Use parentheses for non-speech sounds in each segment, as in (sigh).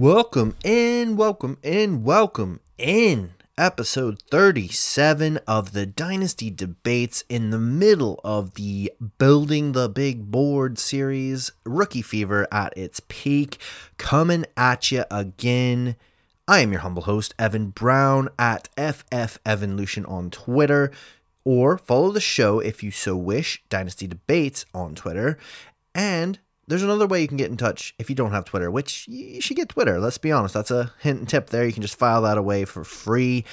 Welcome in, welcome in, welcome in. Episode 37 of the Dynasty Debates in the middle of the Building the Big Board series. Rookie Fever at its peak, coming at you again. I am your humble host, Evan Brown at FF Evan Lucian on Twitter, or follow the show if you so wish, Dynasty Debates on Twitter. And there's another way you can get in touch if you don't have Twitter, which you should get Twitter. Let's be honest. That's a hint and tip there. You can just file that away for free.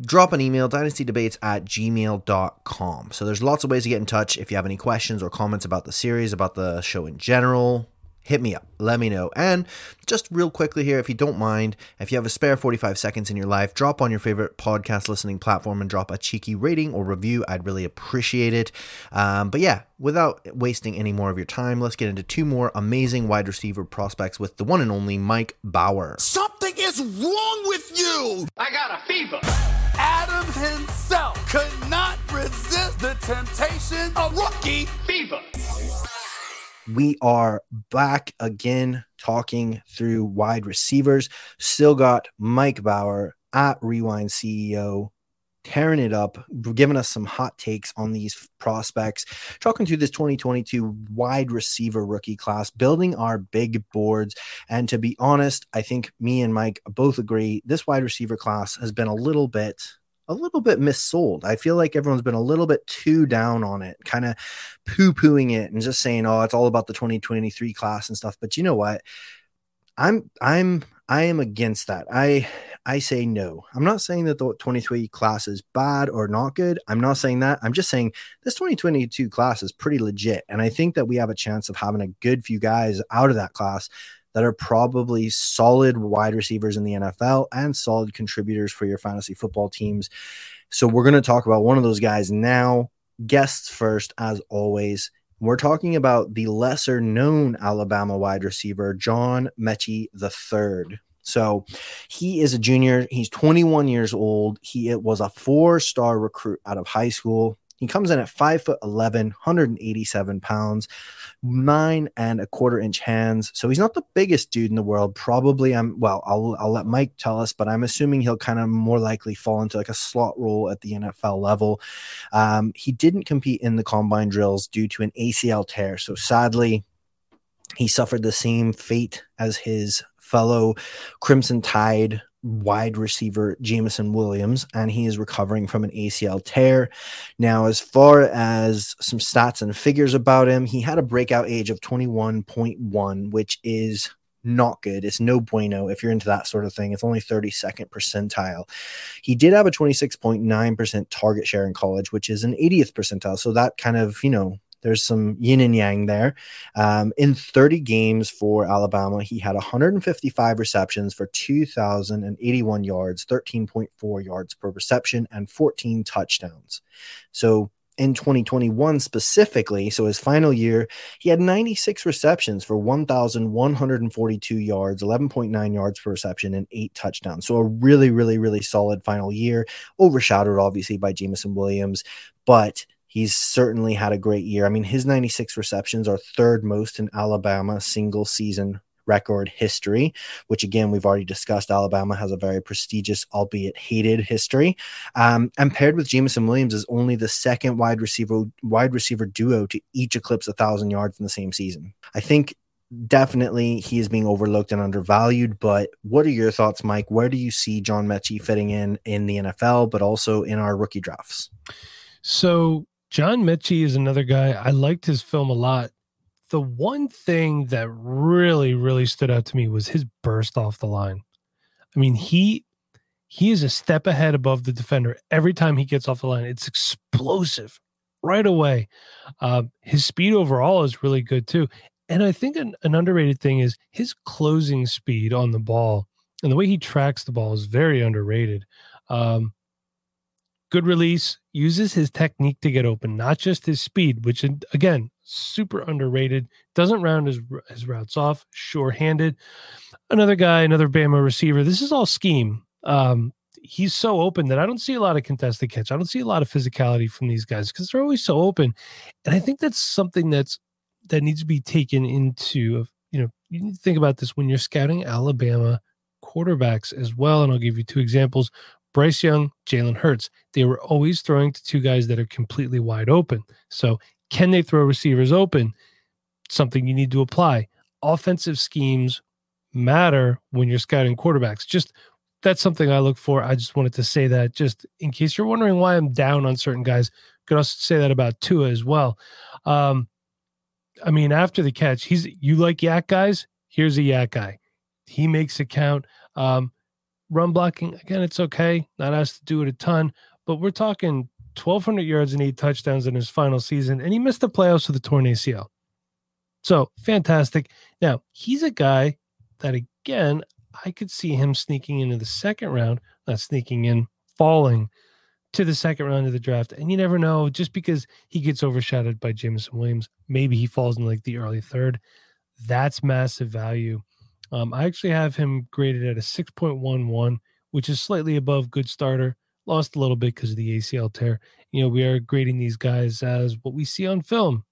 Drop an email, dynastydebates at gmail.com. So there's lots of ways to get in touch if you have any questions or comments about the series, about the show in general hit me up. Let me know. And just real quickly here, if you don't mind, if you have a spare 45 seconds in your life, drop on your favorite podcast listening platform and drop a cheeky rating or review. I'd really appreciate it. Um, but yeah, without wasting any more of your time, let's get into two more amazing wide receiver prospects with the one and only Mike Bauer. Something is wrong with you! I got a fever. Adam himself could not resist the temptation of rookie fever. We are back again talking through wide receivers. Still got Mike Bauer at Rewind CEO tearing it up, giving us some hot takes on these prospects, talking through this 2022 wide receiver rookie class, building our big boards. And to be honest, I think me and Mike both agree this wide receiver class has been a little bit a little bit missold. I feel like everyone's been a little bit too down on it, kind of poo pooing it and just saying, oh, it's all about the 2023 class and stuff. But you know what? I'm, I'm, I am against that. I, I say no. I'm not saying that the 23 class is bad or not good. I'm not saying that. I'm just saying this 2022 class is pretty legit. And I think that we have a chance of having a good few guys out of that class that are probably solid wide receivers in the NFL and solid contributors for your fantasy football teams. So we're going to talk about one of those guys now. Guests first, as always. We're talking about the lesser known Alabama wide receiver, John Metchie III. So he is a junior. He's 21 years old. He was a four star recruit out of high school. He comes in at five foot 11, 187 pounds, nine and a quarter inch hands. So he's not the biggest dude in the world. Probably, I'm well. I'll I'll let Mike tell us, but I'm assuming he'll kind of more likely fall into like a slot role at the NFL level. Um, he didn't compete in the combine drills due to an ACL tear. So sadly, he suffered the same fate as his fellow Crimson Tide wide receiver Jameson Williams, and he is recovering from an ACL tear. Now, as far as some stats and figures about him, he had a breakout age of 21.1, which is not good. It's no bueno if you're into that sort of thing. It's only 32nd percentile. He did have a 26.9% target share in college, which is an 80th percentile. So that kind of, you know, there's some yin and yang there. Um, in 30 games for Alabama, he had 155 receptions for 2,081 yards, 13.4 yards per reception, and 14 touchdowns. So in 2021 specifically, so his final year, he had 96 receptions for 1,142 yards, 11.9 yards per reception, and eight touchdowns. So a really, really, really solid final year, overshadowed obviously by Jameson Williams, but He's certainly had a great year. I mean, his 96 receptions are third most in Alabama single season record history, which again, we've already discussed. Alabama has a very prestigious, albeit hated history. Um, and paired with Jameson Williams is only the second wide receiver wide receiver duo to each eclipse a thousand yards in the same season. I think definitely he is being overlooked and undervalued. But what are your thoughts, Mike? Where do you see John Metchie fitting in in the NFL, but also in our rookie drafts? So John Metchie is another guy. I liked his film a lot. The one thing that really, really stood out to me was his burst off the line. I mean, he he is a step ahead above the defender every time he gets off the line. It's explosive right away. Uh, his speed overall is really good too. And I think an, an underrated thing is his closing speed on the ball and the way he tracks the ball is very underrated. Um, good release, uses his technique to get open, not just his speed, which again, super underrated. Doesn't round his, his routes off, sure handed. Another guy, another Bama receiver. This is all scheme. Um, he's so open that I don't see a lot of contested catch. I don't see a lot of physicality from these guys because they're always so open. And I think that's something that's that needs to be taken into you know, you need to think about this when you're scouting Alabama quarterbacks as well. And I'll give you two examples. Bryce Young, Jalen Hurts. They were always throwing to two guys that are completely wide open. So, can they throw receivers open? Something you need to apply. Offensive schemes matter when you're scouting quarterbacks. Just that's something I look for. I just wanted to say that just in case you're wondering why I'm down on certain guys. Could also say that about Tua as well. Um, I mean, after the catch, he's you like YAC guys. Here's a YAC guy. He makes a count. Um, run blocking again, it's okay. Not asked to do it a ton, but we're talking 1,200 yards and eight touchdowns in his final season, and he missed the playoffs with a torn ACL. So fantastic. Now he's a guy that again I could see him sneaking into the second round, not sneaking in, falling to the second round of the draft. And you never know, just because he gets overshadowed by Jameson Williams, maybe he falls in like the early third. That's massive value. Um, I actually have him graded at a 6.11, which is slightly above good starter. Lost a little bit because of the ACL tear. You know, we are grading these guys as what we see on film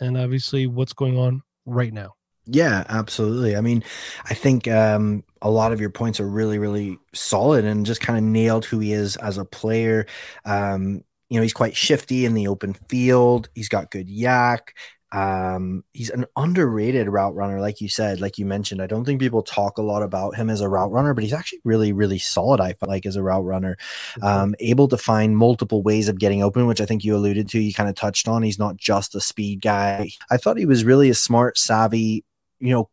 and obviously what's going on right now. Yeah, absolutely. I mean, I think um, a lot of your points are really, really solid and just kind of nailed who he is as a player. Um, you know, he's quite shifty in the open field. He's got good YAC. Um, he's an underrated route runner, like you said, like you mentioned. I don't think people talk a lot about him as a route runner, but he's actually really, really solid. I feel like as a route runner, um, able to find multiple ways of getting open, which I think you alluded to. You kind of touched on. He's not just a speed guy. I thought he was really a smart, savvy you know,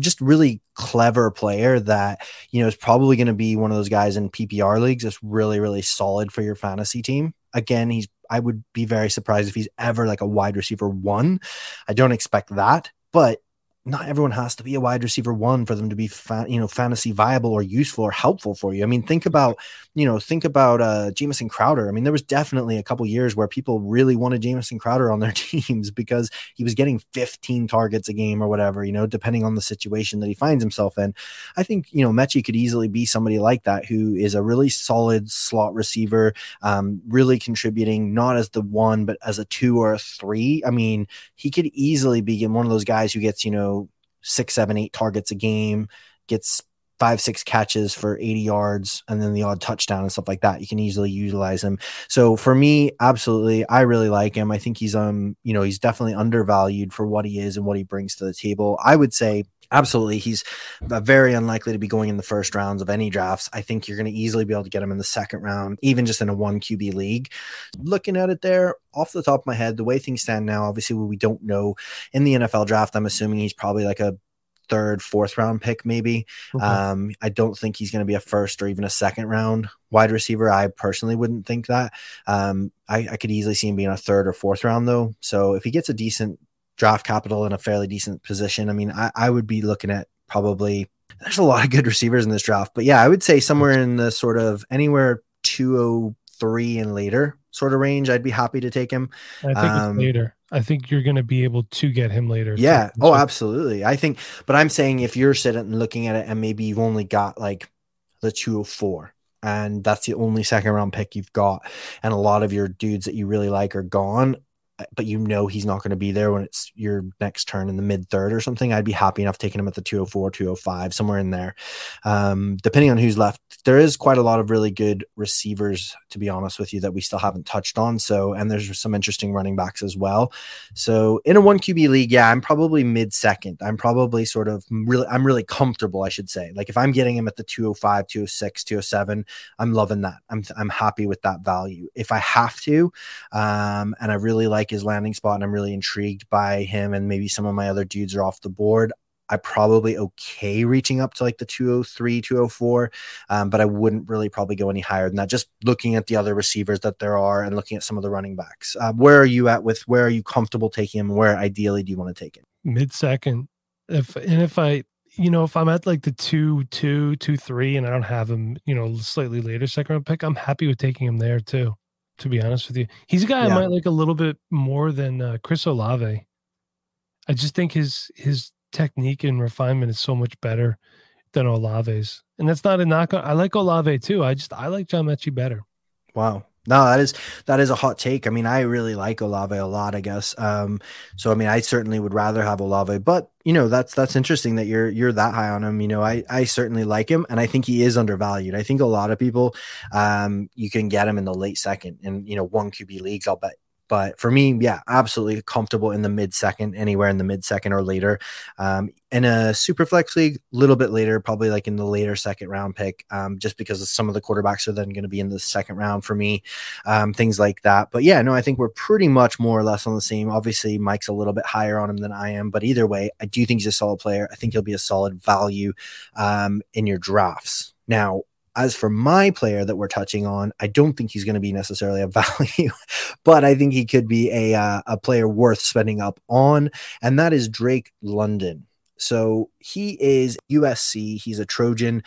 just really clever player that you know is probably going to be one of those guys in PPR leagues that's really really solid for your fantasy team. Again, he's I would be very surprised if he's ever like a wide receiver one. I don't expect that, but not everyone has to be a wide receiver one for them to be fa- you know fantasy viable or useful or helpful for you. I mean, think about you know think about uh Jamison Crowder. I mean, there was definitely a couple years where people really wanted Jamison Crowder on their (laughs) teams because he was getting 15 targets a game or whatever, you know, depending on the situation that he finds himself in. I think you know Metchie could easily be somebody like that who is a really solid slot receiver, um, really contributing not as the one but as a two or a three. I mean, he could easily be one of those guys who gets you know six, seven, eight targets a game, gets five, six catches for 80 yards, and then the odd touchdown and stuff like that. You can easily utilize him. So for me, absolutely, I really like him. I think he's um, you know, he's definitely undervalued for what he is and what he brings to the table. I would say absolutely he's very unlikely to be going in the first rounds of any drafts. I think you're going to easily be able to get him in the second round even just in a one qb league. Looking at it there off the top of my head the way things stand now obviously we don't know in the nfl draft. I'm assuming he's probably like a third fourth round pick maybe. Okay. um i don't think he's going to be a first or even a second round wide receiver. I personally wouldn't think that. Um I, I could easily see him being a third or fourth round though. So if he gets a decent draft capital in a fairly decent position. I mean, I, I would be looking at probably there's a lot of good receivers in this draft, but yeah, I would say somewhere in the sort of anywhere 203 and later sort of range, I'd be happy to take him. I think um, later. I think you're going to be able to get him later. Yeah. Oh, absolutely. I think, but I'm saying if you're sitting and looking at it and maybe you've only got like the 204 and that's the only second round pick you've got, and a lot of your dudes that you really like are gone, but you know he's not going to be there when it's your next turn in the mid third or something, I'd be happy enough taking him at the 204, 205, somewhere in there. Um, depending on who's left, there is quite a lot of really good receivers, to be honest with you, that we still haven't touched on. So, and there's some interesting running backs as well. So, in a one QB league, yeah, I'm probably mid second. I'm probably sort of really, I'm really comfortable, I should say. Like if I'm getting him at the 205, 206, 207, I'm loving that. I'm, I'm happy with that value. If I have to, um, and I really like like his landing spot and I'm really intrigued by him and maybe some of my other dudes are off the board. I probably okay reaching up to like the 203, 204, um, but I wouldn't really probably go any higher than that. Just looking at the other receivers that there are and looking at some of the running backs. Uh, where are you at with where are you comfortable taking him? Where ideally do you want to take it? Mid second. If and if I you know, if I'm at like the two, two, two, three, and I don't have him, you know, slightly later second round pick, I'm happy with taking him there too. To be honest with you, he's a guy yeah. I might like a little bit more than uh, Chris Olave. I just think his his technique and refinement is so much better than Olave's, and that's not a knock. On, I like Olave too. I just I like John Metchie better. Wow. No, that is that is a hot take. I mean, I really like Olave a lot, I guess. Um, so I mean, I certainly would rather have Olave, but you know, that's that's interesting that you're you're that high on him. You know, I I certainly like him, and I think he is undervalued. I think a lot of people, um, you can get him in the late second, and you know, one QB leagues. I'll bet but for me, yeah, absolutely comfortable in the mid second, anywhere in the mid second or later. Um, in a super flex league, a little bit later, probably like in the later second round pick, um, just because some of the quarterbacks are then going to be in the second round for me, um, things like that. But yeah, no, I think we're pretty much more or less on the same. Obviously, Mike's a little bit higher on him than I am, but either way, I do think he's a solid player. I think he'll be a solid value um, in your drafts. Now, as for my player that we're touching on, I don't think he's going to be necessarily a (laughs) value, but I think he could be a uh, a player worth spending up on, and that is Drake London. So he is USC. He's a Trojan.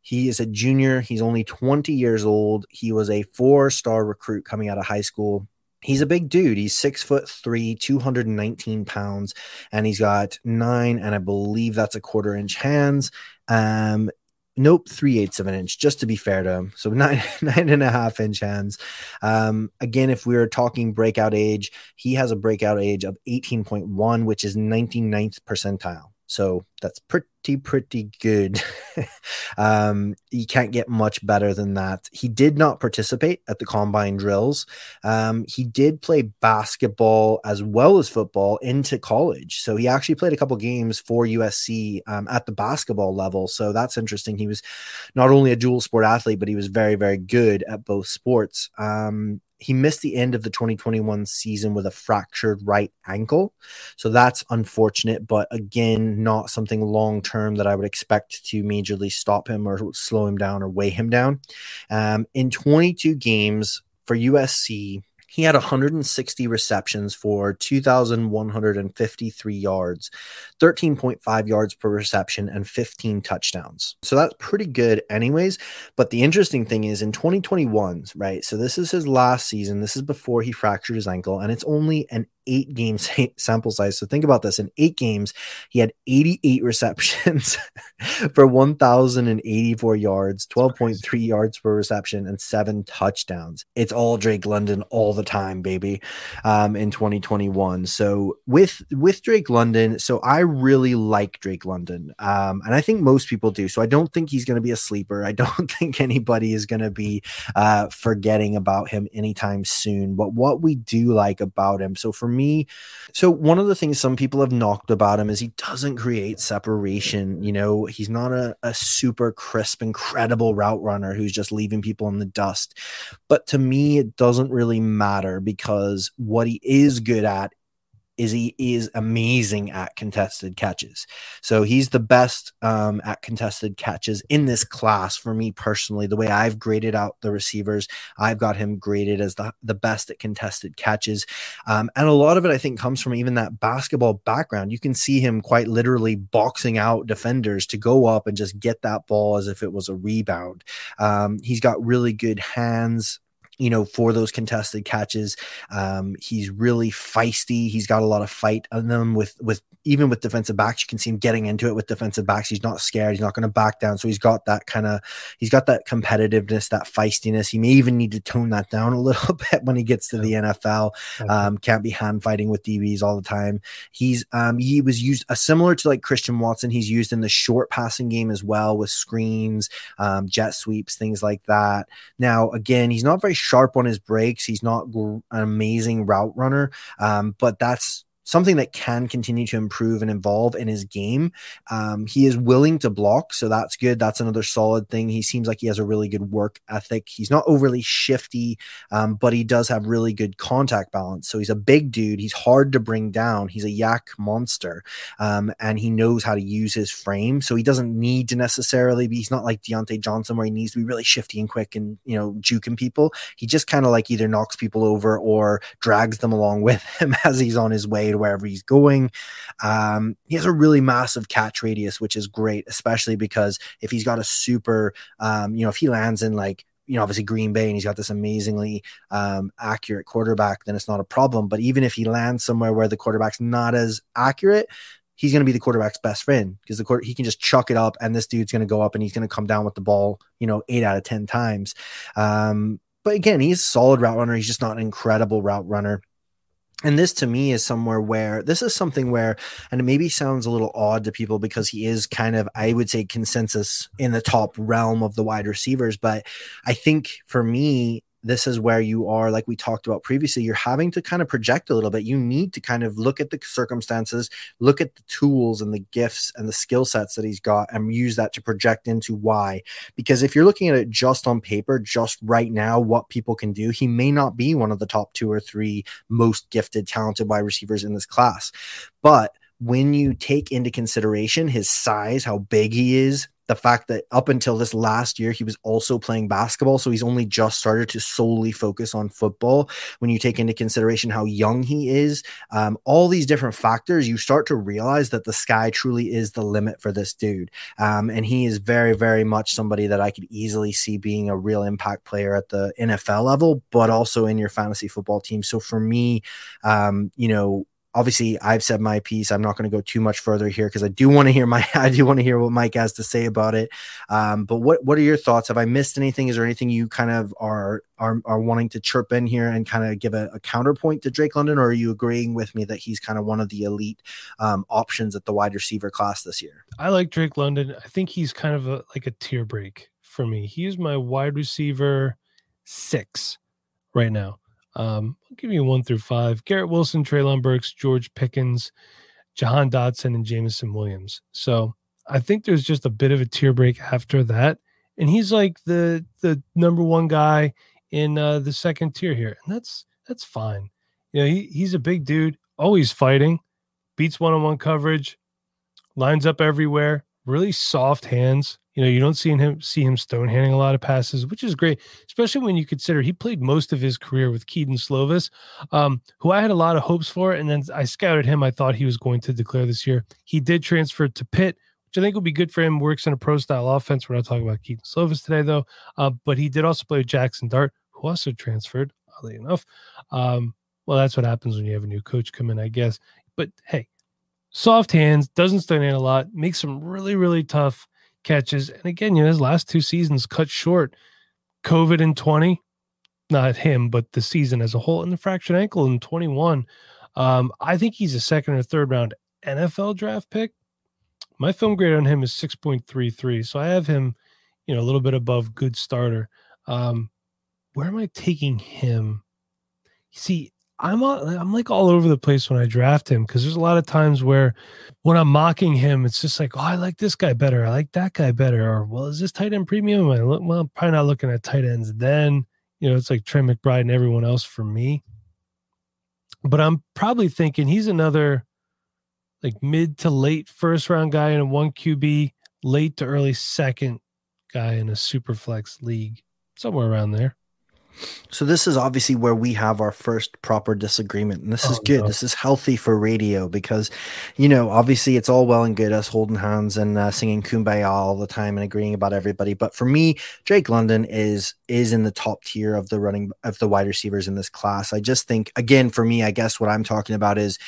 He is a junior. He's only 20 years old. He was a four star recruit coming out of high school. He's a big dude. He's six foot three, 219 pounds, and he's got nine, and I believe that's a quarter inch hands. Um, Nope, three eighths of an inch, just to be fair to him. So (laughs) nine nine and a half inch hands. Um, again, if we are talking breakout age, he has a breakout age of 18.1, which is 99th percentile. So that's pretty, pretty good. (laughs) um, you can't get much better than that. He did not participate at the combine drills. Um, he did play basketball as well as football into college. So he actually played a couple games for USC um, at the basketball level. So that's interesting. He was not only a dual sport athlete, but he was very, very good at both sports. Um, he missed the end of the 2021 season with a fractured right ankle. So that's unfortunate, but again, not something long term that I would expect to majorly stop him or slow him down or weigh him down. Um, in 22 games for USC, he had 160 receptions for 2,153 yards, 13.5 yards per reception, and 15 touchdowns. So that's pretty good, anyways. But the interesting thing is in 2021, right? So this is his last season. This is before he fractured his ankle, and it's only an eight game (laughs) sample size. So think about this in eight games, he had 88 receptions (laughs) for 1,084 yards, 12.3 yards per reception, and seven touchdowns. It's all Drake London all the time, baby, um, in 2021. So with with Drake London, so I really like Drake London. Um, and I think most people do. So I don't think he's going to be a sleeper. I (laughs) don't think anybody is going to be uh, forgetting about him anytime soon. But what we do like about him, so for me. So one of the things some people have knocked about him is he doesn't create separation. You know, he's not a, a super crisp, incredible route runner who's just leaving people in the dust. But to me, it doesn't really matter because what he is good at is he is amazing at contested catches. So he's the best um, at contested catches in this class for me personally. The way I've graded out the receivers, I've got him graded as the, the best at contested catches. Um, and a lot of it, I think, comes from even that basketball background. You can see him quite literally boxing out defenders to go up and just get that ball as if it was a rebound. Um, he's got really good hands you know, for those contested catches. Um, he's really feisty. He's got a lot of fight in them with with even with defensive backs. You can see him getting into it with defensive backs. He's not scared. He's not going to back down. So he's got that kind of he's got that competitiveness, that feistiness. He may even need to tone that down a (laughs) little bit when he gets to the NFL. Um, can't be hand fighting with DBs all the time. He's um, he was used uh, similar to like Christian Watson. He's used in the short passing game as well with screens, um, jet sweeps, things like that. Now again, he's not very sharp on his breaks. He's not an amazing route runner, um, but that's something that can continue to improve and evolve in his game. Um, he is willing to block, so that's good. That's another solid thing. He seems like he has a really good work ethic. He's not overly shifty, um, but he does have really good contact balance. So he's a big dude. He's hard to bring down. He's a YAC monster, um, and he knows how to use his frame. So he doesn't need to necessarily be. He's not like Diontae Johnson where he needs to be really shifty and quick and you know juking people. He just kind of like either knocks people over or drags them along (laughs) with him as he's on his way to wherever he's going. Um, he has a really massive catch radius, which is great, especially because if he's got a super, um, you know, if he lands in like you know, obviously Green Bay and he's got this amazingly um, accurate quarterback, then it's not a problem. But even if he lands somewhere where the quarterback's not as accurate, he's going to be the quarterback's best friend because the he can just chuck it up and this dude's going to go up and he's going to come down with the ball, you know, eight out of 10 times. Um, but again, he's a solid route runner. He's just not an incredible route runner. And this to me is somewhere where this is something where, and it maybe sounds a little odd to people because he is kind of, I would say, consensus in the top realm of the wide receivers. But I think for me, this is where you are, like we talked about previously, you're having to kind of project a little bit. You need to kind of look at the circumstances, look at the tools and the gifts and the skill sets that he's got, and use that to project into why. Because if you're looking at it just on paper, just right now, what people can do, he may not be one of the top two or three most gifted, talented wide receivers in this class. But when you take into consideration his size, how big he is, the fact that up until this last year he was also playing basketball. So he's only just started to solely focus on football. When you take into consideration how young he is um, all these different factors you start to realize that the sky truly is the limit for this dude. Um, and he is very very much somebody that i could easily see being a real impact player at the nfl level but also in your fantasy football team. So for me um, you know obviously I've said my piece. I'm not going to go too much further here because I do want to hear my (laughs) I do want to hear what Mike has to say about it. Um, but what what are your thoughts? Have I missed anything? Is there anything you kind of are are are wanting to chirp in here and kind of give a, a counterpoint to Drake London, or are you agreeing with me that he's kind of one of the elite um, options at the wide receiver class this year? I like Drake London. I think he's kind of a, like a tier break for me. He is my wide receiver six right now. Um, I'll give you one through five. Garrett Wilson, Treylon Burks, George Pickens, Jahan Dotson, and Jameson Williams. So I think there's just a bit of a tier break after that. And he's like the the number one guy in uh, the second tier here. And that's that's fine. You know, he, he's a big dude, always fighting, beats one-on-one coverage, lines up everywhere, really soft hands. You know, you don't see him see him stone handing a lot of passes, which is great, especially when you consider he played most of his career with Kedon Slovis, um, who I had a lot of hopes for, and then I scouted him. I thought he was going to declare this year. He did transfer to Pitt, which I think will be good for him. Works in a pro style offense. We're not talking about Kedon Slovis today, though. Uh, but he did also play with Jaxson Dart, who also transferred. Oddly enough, um, well, that's what happens when you have a new coach come in, I guess. But hey, soft hands, doesn't stand in a lot, makes some really, really tough catches. And again, you know, his last two seasons cut short. COVID in 20, not him, but the season as a whole, and the fractured ankle in 21. Um, I think he's a second or third round NFL draft pick. My film grade on him is 6.33. So I have him, you know, a little bit above good starter. Um, where am I taking him? See, I'm I'm like all over the place when I draft him because there's a lot of times where when I'm mocking him, it's just like, oh, I like this guy better, I like that guy better, or well, is this tight end premium? I look, well, I'm probably not looking at tight ends. Then you know, it's like Trey McBride and everyone else for me. But I'm probably thinking he's another like mid to late first round guy in a one QB, late to early second guy in a super flex league, somewhere around there. So this is obviously where we have our first proper disagreement, and this oh, is good. No. This is healthy for radio because, you know, obviously it's all well and good us holding hands and uh, singing "Kumbaya" all the time and agreeing about everybody. But for me, Drake London is is in the top tier of the running of the wide receivers in this class. I just think, again, for me, I guess what I'm talking about is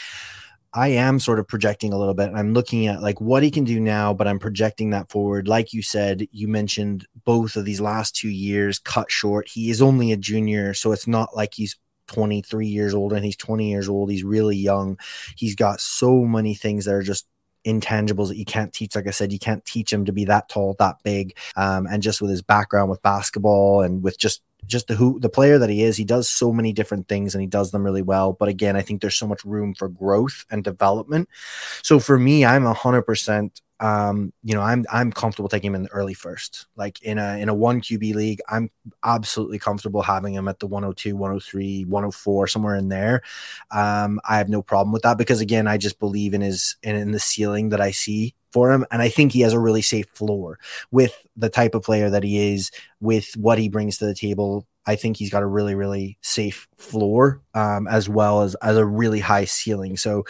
I am sort of projecting a little bit. I'm looking at like what he can do now, but I'm projecting that forward. Like you said, you mentioned both of these last two years cut short. He is only a junior, so it's not like he's 23 years old and he's 20 years old. He's really young. He's got so many things that are just intangibles that you can't teach. Like I said, you can't teach him to be that tall, that big. Um, and just with his background with basketball and with just just the who the player that he is, he does so many different things and he does them really well. But again, I think there's so much room for growth and development. So for me, I'm a hundred percent um, you know, I'm I'm comfortable taking him in the early first. Like in a in a one QB league, I'm absolutely comfortable having him at the 102, 103, 104, somewhere in there. Um, I have no problem with that because again, I just believe in his in, in the ceiling that I see for him. And I think he has a really safe floor with the type of player that he is, with what he brings to the table I think he's got a really, really safe floor um, as well as as a really high ceiling. So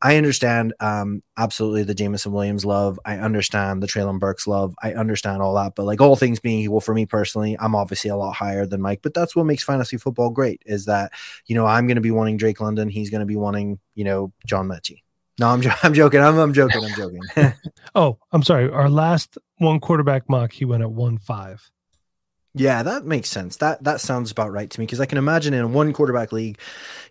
I understand um, absolutely the Jameson Williams love. I understand the Treylon Burks love. I understand all that. But like all things being equal, for me personally, I'm obviously a lot higher than Mike. But that's what makes fantasy football great is that you know I'm going to be wanting Drake London. He's going to be wanting you know John Metchie. No, I'm, (laughs) I'm joking. I'm, I'm joking. I'm joking. (laughs) oh, I'm sorry. Our last one quarterback mock, he went at one five. Yeah, that makes sense. That that sounds about right to me because I can imagine in a one quarterback league,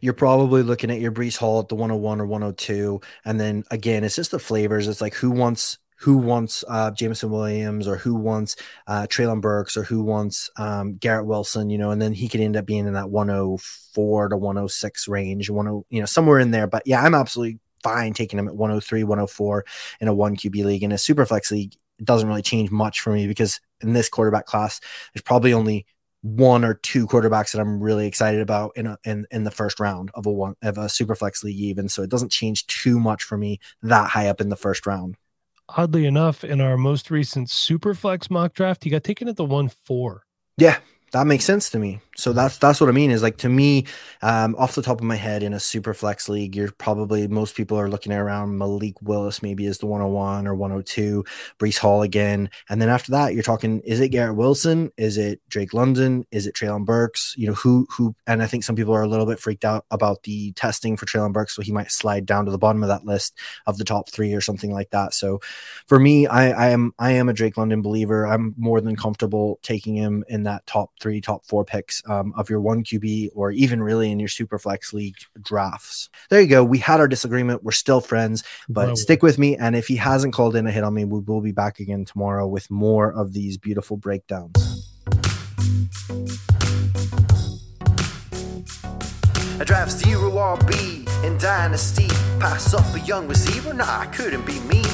you're probably looking at your Breece Hall at the 101 or 102, and then again, it's just the flavors. It's like who wants who wants uh, Jameson Williams or who wants uh, Treylon Burks or who wants um, Garrett Wilson, you know, and then he could end up being in that 104 to 106 range, 10, you know, somewhere in there. But yeah, I'm absolutely fine taking him at 103, 104 in a one QB league. In a super flex league, it doesn't really change much for me because in this quarterback class, there's probably only one or two quarterbacks that I'm really excited about in a, in in the first round of a one of a super flex league even. So it doesn't change too much for me that high up in the first round. Oddly enough, in our most recent super flex mock draft, he got taken at the one four. Yeah, that makes sense to me. So that's that's what I mean is like to me, um, off the top of my head, in a super flex league, you're probably most people are looking around Malik Willis maybe is the 101 or 102, Breece Hall again, and then after that, you're talking is it Garrett Wilson, is it Drake London, is it Treylon Burks? You know who who, and I think some people are a little bit freaked out about the testing for Treylon Burks, so he might slide down to the bottom of that list of the top three or something like that. So for me, I, I am I am a Drake London believer. I'm more than comfortable taking him in that top three, top four picks um, of your one QB or even really in your super flex league drafts. There you go. We had our disagreement. We're still friends, but stick with me. And if he hasn't called in a hit on me, we will be back again tomorrow with more of these beautiful breakdowns. I draft zero RB in Dynasty. Pass up a young receiver? Nah, I couldn't be me.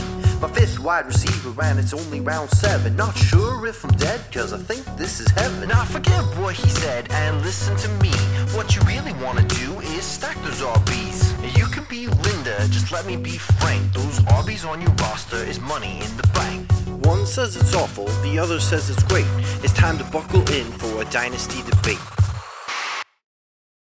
My fifth wide receiver, and it's only round seven. Not sure if I'm dead, cause I think this is heaven. Now forget what he said and listen to me. What you really wanna do is stack those RBs. You can be Linda, just let me be frank. Those RBs on your roster is money in the bank. One says it's awful, the other says it's great. It's time to buckle in for a dynasty debate.